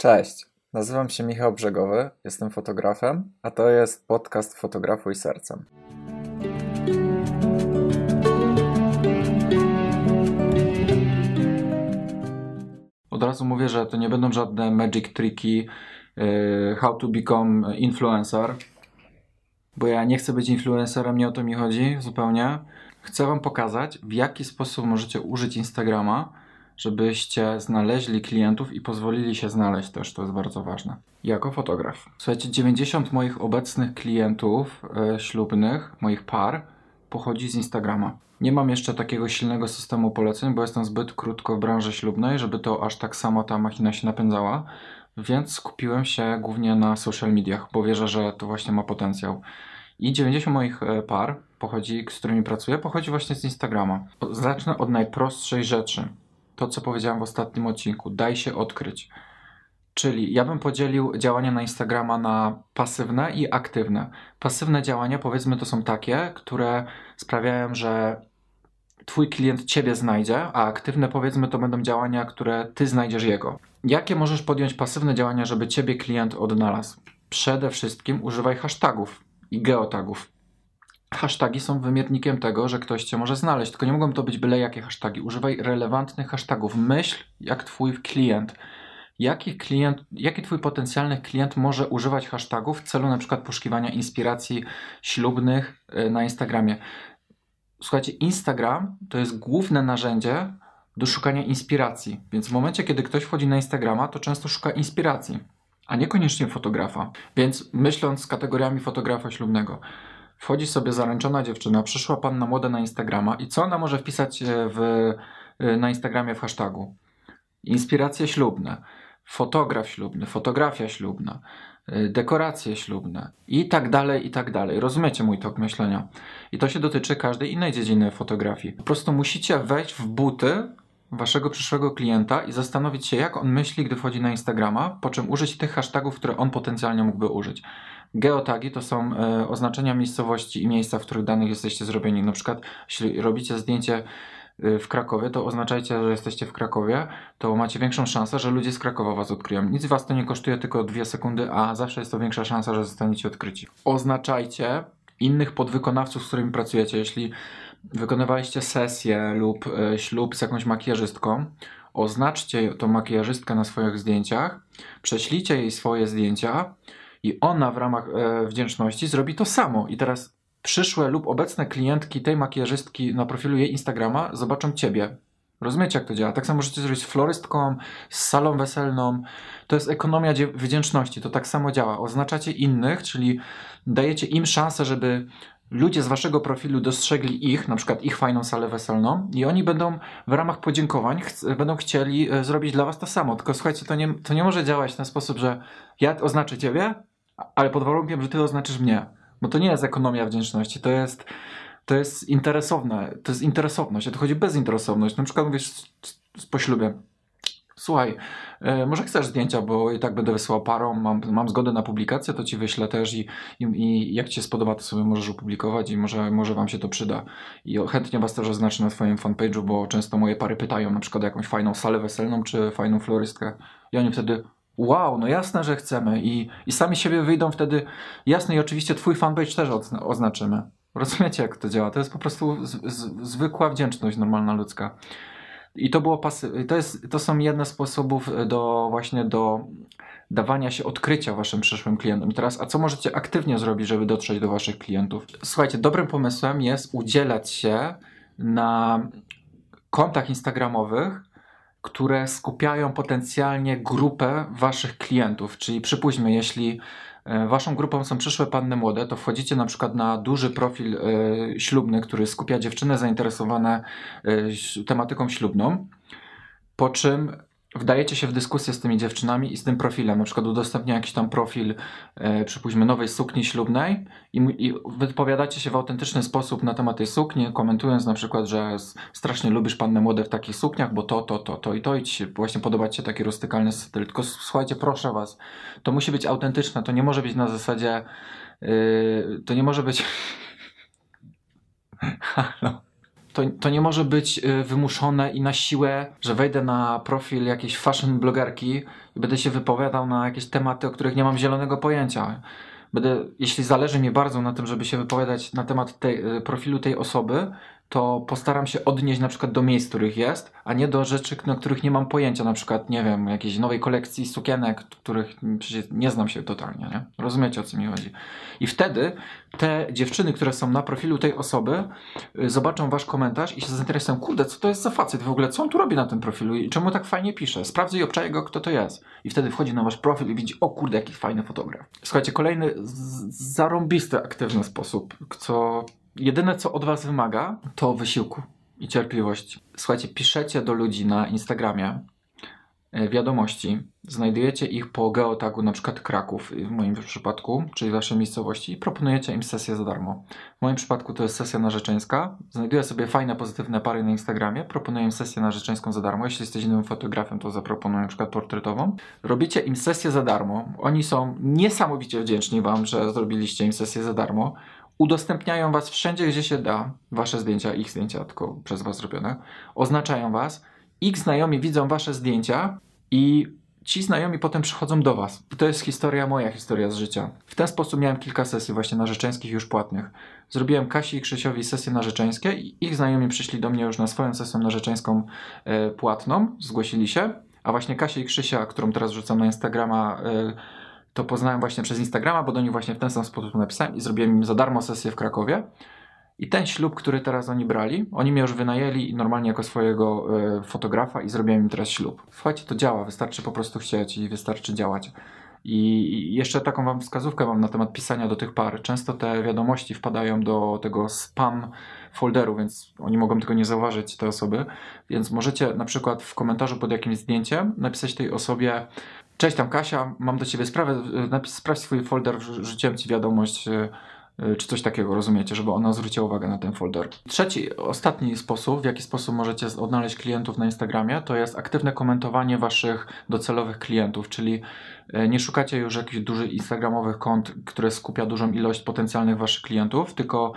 Cześć, nazywam się Michał Brzegowy, jestem fotografem, a to jest podcast Fotografuj Sercem. Od razu mówię, że to nie będą żadne magic triki, yy, how to become influencer, bo ja nie chcę być influencerem, nie o to mi chodzi zupełnie. Chcę Wam pokazać, w jaki sposób możecie użyć Instagrama, żebyście znaleźli klientów i pozwolili się znaleźć też, to jest bardzo ważne. Jako fotograf. Słuchajcie, 90 moich obecnych klientów e, ślubnych, moich par, pochodzi z Instagrama. Nie mam jeszcze takiego silnego systemu poleceń, bo jestem zbyt krótko w branży ślubnej, żeby to aż tak samo ta machina się napędzała, więc skupiłem się głównie na social mediach, bo wierzę, że to właśnie ma potencjał. I 90 moich e, par pochodzi, z którymi pracuję, pochodzi właśnie z Instagrama. Zacznę od najprostszej rzeczy to, co powiedziałem w ostatnim odcinku. Daj się odkryć. Czyli ja bym podzielił działania na Instagrama na pasywne i aktywne. Pasywne działania, powiedzmy, to są takie, które sprawiają, że Twój klient Ciebie znajdzie, a aktywne, powiedzmy, to będą działania, które Ty znajdziesz jego. Jakie możesz podjąć pasywne działania, żeby Ciebie klient odnalazł? Przede wszystkim używaj hashtagów i geotagów. Hasztagi są wymiernikiem tego, że ktoś cię może znaleźć, tylko nie mogą to być byle jakie hasztagi. Używaj relevantnych hasztagów. Myśl jak twój klient. Jaki klient, jaki twój potencjalny klient może używać hashtagów w celu na przykład poszukiwania inspiracji ślubnych y, na Instagramie? Słuchajcie, Instagram to jest główne narzędzie do szukania inspiracji. Więc w momencie, kiedy ktoś wchodzi na Instagrama, to często szuka inspiracji, a niekoniecznie fotografa. Więc myśląc z kategoriami fotografa ślubnego, Wchodzi sobie zaręczona dziewczyna, przyszła panna młoda na Instagrama i co ona może wpisać e, w, e, na Instagramie w hashtagu? Inspiracje ślubne, fotograf ślubny, fotografia ślubna, e, dekoracje ślubne i tak dalej, i tak dalej. Rozumiecie mój tok myślenia? I to się dotyczy każdej innej dziedziny fotografii. Po prostu musicie wejść w buty waszego przyszłego klienta i zastanowić się, jak on myśli, gdy wchodzi na Instagrama, po czym użyć tych hashtagów, które on potencjalnie mógłby użyć. Geotagi to są e, oznaczenia miejscowości i miejsca, w których danych jesteście zrobieni. Na przykład, jeśli robicie zdjęcie e, w Krakowie, to oznaczajcie, że jesteście w Krakowie, to macie większą szansę, że ludzie z Krakowa was odkryją. Nic was to nie kosztuje, tylko dwie sekundy, a zawsze jest to większa szansa, że zostaniecie odkryci. Oznaczajcie innych podwykonawców, z którymi pracujecie. Jeśli wykonywaliście sesję lub e, ślub z jakąś makijażystką, oznaczcie tą makijażystkę na swoich zdjęciach, prześlijcie jej swoje zdjęcia i ona w ramach e, wdzięczności zrobi to samo. I teraz przyszłe lub obecne klientki tej makijażystki na profilu jej Instagrama zobaczą ciebie. Rozumiecie, jak to działa? Tak samo możecie zrobić z florystką, z salą weselną. To jest ekonomia wdzięczności. To tak samo działa. Oznaczacie innych, czyli dajecie im szansę, żeby ludzie z waszego profilu dostrzegli ich, na przykład ich fajną salę weselną i oni będą w ramach podziękowań ch będą chcieli e, zrobić dla was to samo. Tylko słuchajcie, to nie, to nie może działać w ten sposób, że ja oznaczę ciebie, ale pod warunkiem, że ty oznaczysz mnie. Bo to nie jest ekonomia wdzięczności, to jest, to jest interesowne, to jest interesowność, a to chodzi bezinteresowność. Na przykład mówisz po ślubie, słuchaj, e, może chcesz zdjęcia, bo i tak będę wysyłał parą, mam, mam zgodę na publikację, to ci wyślę też i, i, i jak ci się spodoba, to sobie możesz opublikować i może, może wam się to przyda. I chętnie was też oznaczę na swoim fanpage'u, bo często moje pary pytają na przykład jakąś fajną salę weselną, czy fajną florystkę i oni wtedy wow, no jasne, że chcemy i, i sami siebie wyjdą wtedy, jasne i oczywiście twój fanpage też oznaczymy. Rozumiecie, jak to działa? To jest po prostu z, z, zwykła wdzięczność normalna ludzka. I to było pasy to, jest, to są jedne z sposobów do właśnie do dawania się odkrycia waszym przyszłym klientom. I teraz, a co możecie aktywnie zrobić, żeby dotrzeć do waszych klientów? Słuchajcie, dobrym pomysłem jest udzielać się na kontach instagramowych, które skupiają potencjalnie grupę waszych klientów. Czyli przypuśćmy, jeśli e, waszą grupą są przyszłe panny młode, to wchodzicie na przykład na duży profil y, ślubny, który skupia dziewczyny zainteresowane y, tematyką ślubną, po czym wdajecie się w dyskusję z tymi dziewczynami i z tym profilem, na przykład udostępnia jakiś tam profil, e, przypuśćmy, nowej sukni ślubnej i, i wypowiadacie się w autentyczny sposób na temat tej sukni, komentując na przykład, że strasznie lubisz panny młode w takich sukniach, bo to, to, to, to i to i ci się właśnie podoba ci taki rustykalny styl. Tylko słuchajcie, proszę was, to musi być autentyczne, to nie może być na zasadzie, yy, to nie może być... Halo to, to nie może być y, wymuszone i na siłę, że wejdę na profil jakiejś fashion blogerki i będę się wypowiadał na jakieś tematy, o których nie mam zielonego pojęcia. Będę, jeśli zależy mi bardzo na tym, żeby się wypowiadać na temat tej, y, profilu tej osoby, to postaram się odnieść na przykład do miejsc, których jest, a nie do rzeczy, na których nie mam pojęcia, na przykład, nie wiem, jakiejś nowej kolekcji sukienek, których przecież nie znam się totalnie, nie? Rozumiecie, o co mi chodzi. I wtedy te dziewczyny, które są na profilu tej osoby, y, zobaczą wasz komentarz i się zainteresują, kurde, co to jest za facet w ogóle, co on tu robi na tym profilu i czemu tak fajnie pisze? Sprawdzę i obczaję go, kto to jest. I wtedy wchodzi na wasz profil i widzi, o kurde, jaki fajny fotograf. Słuchajcie, kolejny zarąbisty, aktywny sposób, co jedyne co od was wymaga, to wysiłku i cierpliwość. Słuchajcie, piszecie do ludzi na Instagramie e, wiadomości, znajdujecie ich po geotagu, na przykład Kraków w moim przypadku, czyli waszej miejscowości i proponujecie im sesję za darmo. W moim przypadku to jest sesja narzeczeńska. Znajduję sobie fajne, pozytywne pary na Instagramie, proponuję im sesję narzeczeńską za darmo. Jeśli jesteś innym fotografem, to zaproponuję na przykład portretową. Robicie im sesję za darmo. Oni są niesamowicie wdzięczni wam, że zrobiliście im sesję za darmo udostępniają was wszędzie, gdzie się da, wasze zdjęcia, ich zdjęcia, tylko przez was zrobione, oznaczają was, ich znajomi widzą wasze zdjęcia i ci znajomi potem przychodzą do was. I to jest historia, moja historia z życia. W ten sposób miałem kilka sesji właśnie narzeczeńskich już płatnych. Zrobiłem Kasi i Krzysiowi sesje narzeczeńskie i ich znajomi przyszli do mnie już na swoją sesję narzeczeńską e, płatną, zgłosili się, a właśnie Kasia i Krzysia, którą teraz rzucam na Instagrama, e, to poznałem właśnie przez Instagrama, bo do nich właśnie w ten sam sposób napisałem i zrobiłem im za darmo sesję w Krakowie. I ten ślub, który teraz oni brali, oni mnie już wynajęli normalnie jako swojego y, fotografa i zrobiłem im teraz ślub. Słuchajcie, to działa, wystarczy po prostu chcieć i wystarczy działać. I jeszcze taką wam wskazówkę mam na temat pisania do tych par. Często te wiadomości wpadają do tego spam folderu, więc oni mogą tego nie zauważyć, te osoby. Więc możecie na przykład w komentarzu pod jakimś zdjęciem napisać tej osobie Cześć tam Kasia, mam do ciebie sprawę, napis, sprawdź swój folder, rzuciłem ci wiadomość, e, e, czy coś takiego, rozumiecie, żeby ona zwróciła uwagę na ten folder. Trzeci, ostatni sposób, w jaki sposób możecie odnaleźć klientów na Instagramie, to jest aktywne komentowanie waszych docelowych klientów, czyli e, nie szukacie już jakichś dużych instagramowych kont, które skupia dużą ilość potencjalnych waszych klientów, tylko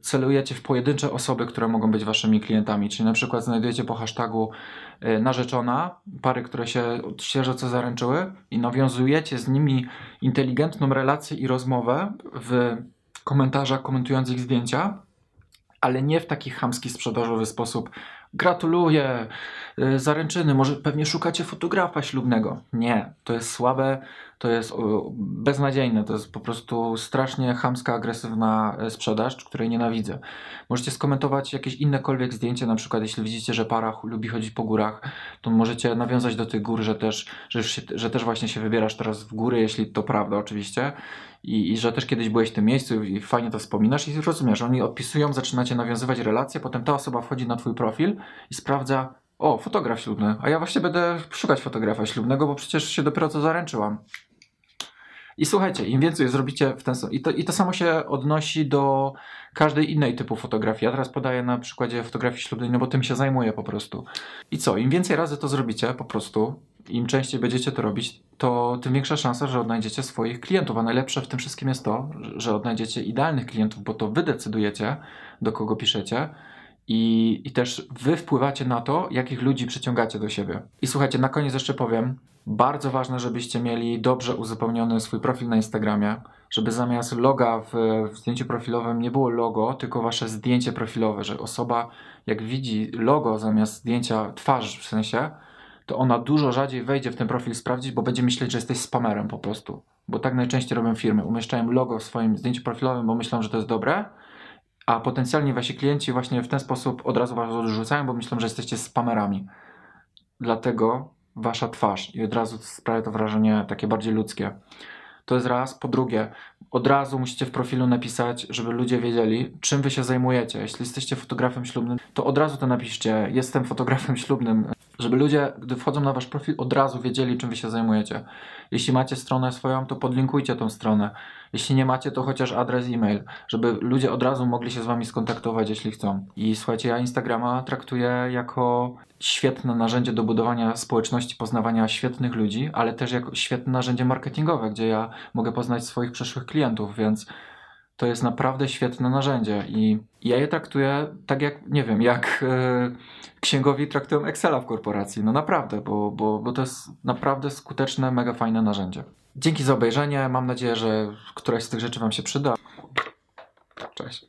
celujecie w pojedyncze osoby, które mogą być waszymi klientami. Czyli na przykład znajdujecie po hashtagu e, narzeczona pary, które się świeżo co zaręczyły i nawiązujecie z nimi inteligentną relację i rozmowę w komentarzach komentując ich zdjęcia, ale nie w taki chamski sprzedażowy sposób. Gratuluję, e, zaręczyny, może pewnie szukacie fotografa ślubnego. Nie, to jest słabe to jest beznadziejne, to jest po prostu strasznie chamska, agresywna e, sprzedaż, której nienawidzę. Możecie skomentować jakieś innekolwiek zdjęcie, na przykład jeśli widzicie, że para lubi chodzić po górach, to możecie nawiązać do tych gór, że też, że, się, że też właśnie się wybierasz teraz w góry, jeśli to prawda oczywiście i, i że też kiedyś byłeś w tym miejscu i fajnie to wspominasz i rozumiesz, oni odpisują, zaczynacie nawiązywać relacje, potem ta osoba wchodzi na twój profil i sprawdza, o, fotograf ślubny, a ja właśnie będę szukać fotografa ślubnego, bo przecież się dopiero co zaręczyłam. I słuchajcie, im więcej zrobicie w ten sposób, i to, i to samo się odnosi do każdej innej typu fotografii. Ja teraz podaję na przykładzie fotografii ślubnej, no bo tym się zajmuję po prostu. I co, im więcej razy to zrobicie po prostu, im częściej będziecie to robić, to tym większa szansa, że odnajdziecie swoich klientów. A najlepsze w tym wszystkim jest to, że odnajdziecie idealnych klientów, bo to wy decydujecie, do kogo piszecie. I, I też wy wpływacie na to, jakich ludzi przyciągacie do siebie. I słuchajcie, na koniec jeszcze powiem, bardzo ważne, żebyście mieli dobrze uzupełniony swój profil na Instagramie, żeby zamiast loga w, w, zdjęciu profilowym nie było logo, tylko wasze zdjęcie profilowe, że osoba jak widzi logo zamiast zdjęcia twarz w sensie, to ona dużo rzadziej wejdzie w ten profil sprawdzić, bo będzie myśleć, że jesteś spamerem po prostu. Bo tak najczęściej robią firmy. Umieszczają logo w swoim zdjęciu profilowym, bo myślą, że to jest dobre, a potencjalnie wasi klienci właśnie w ten sposób od razu was odrzucają, bo myślą, że jesteście spamerami. Dlatego wasza twarz i od razu sprawia to wrażenie takie bardziej ludzkie. To jest raz. Po drugie, od razu musicie w profilu napisać, żeby ludzie wiedzieli, czym wy się zajmujecie. Jeśli jesteście fotografem ślubnym, to od razu to napiszcie, jestem fotografem ślubnym, żeby ludzie, gdy wchodzą na wasz profil, od razu wiedzieli, czym wy się zajmujecie. Jeśli macie stronę swoją, to podlinkujcie tą stronę. Jeśli nie macie, to chociaż adres e-mail, żeby ludzie od razu mogli się z wami skontaktować, jeśli chcą. I słuchajcie, ja Instagrama traktuję jako świetne narzędzie do budowania społeczności, poznawania świetnych ludzi, ale też jako świetne narzędzie marketingowe, gdzie ja mogę poznać swoich przyszłych klientów, więc to jest naprawdę świetne narzędzie i ja je traktuję tak jak, nie wiem, jak e, księgowi traktują Excela w korporacji. No naprawdę, bo, bo, bo to jest naprawdę skuteczne, mega fajne narzędzie. Dzięki za obejrzenie. Mam nadzieję, że któraś z tych rzeczy Wam się przyda. Cześć.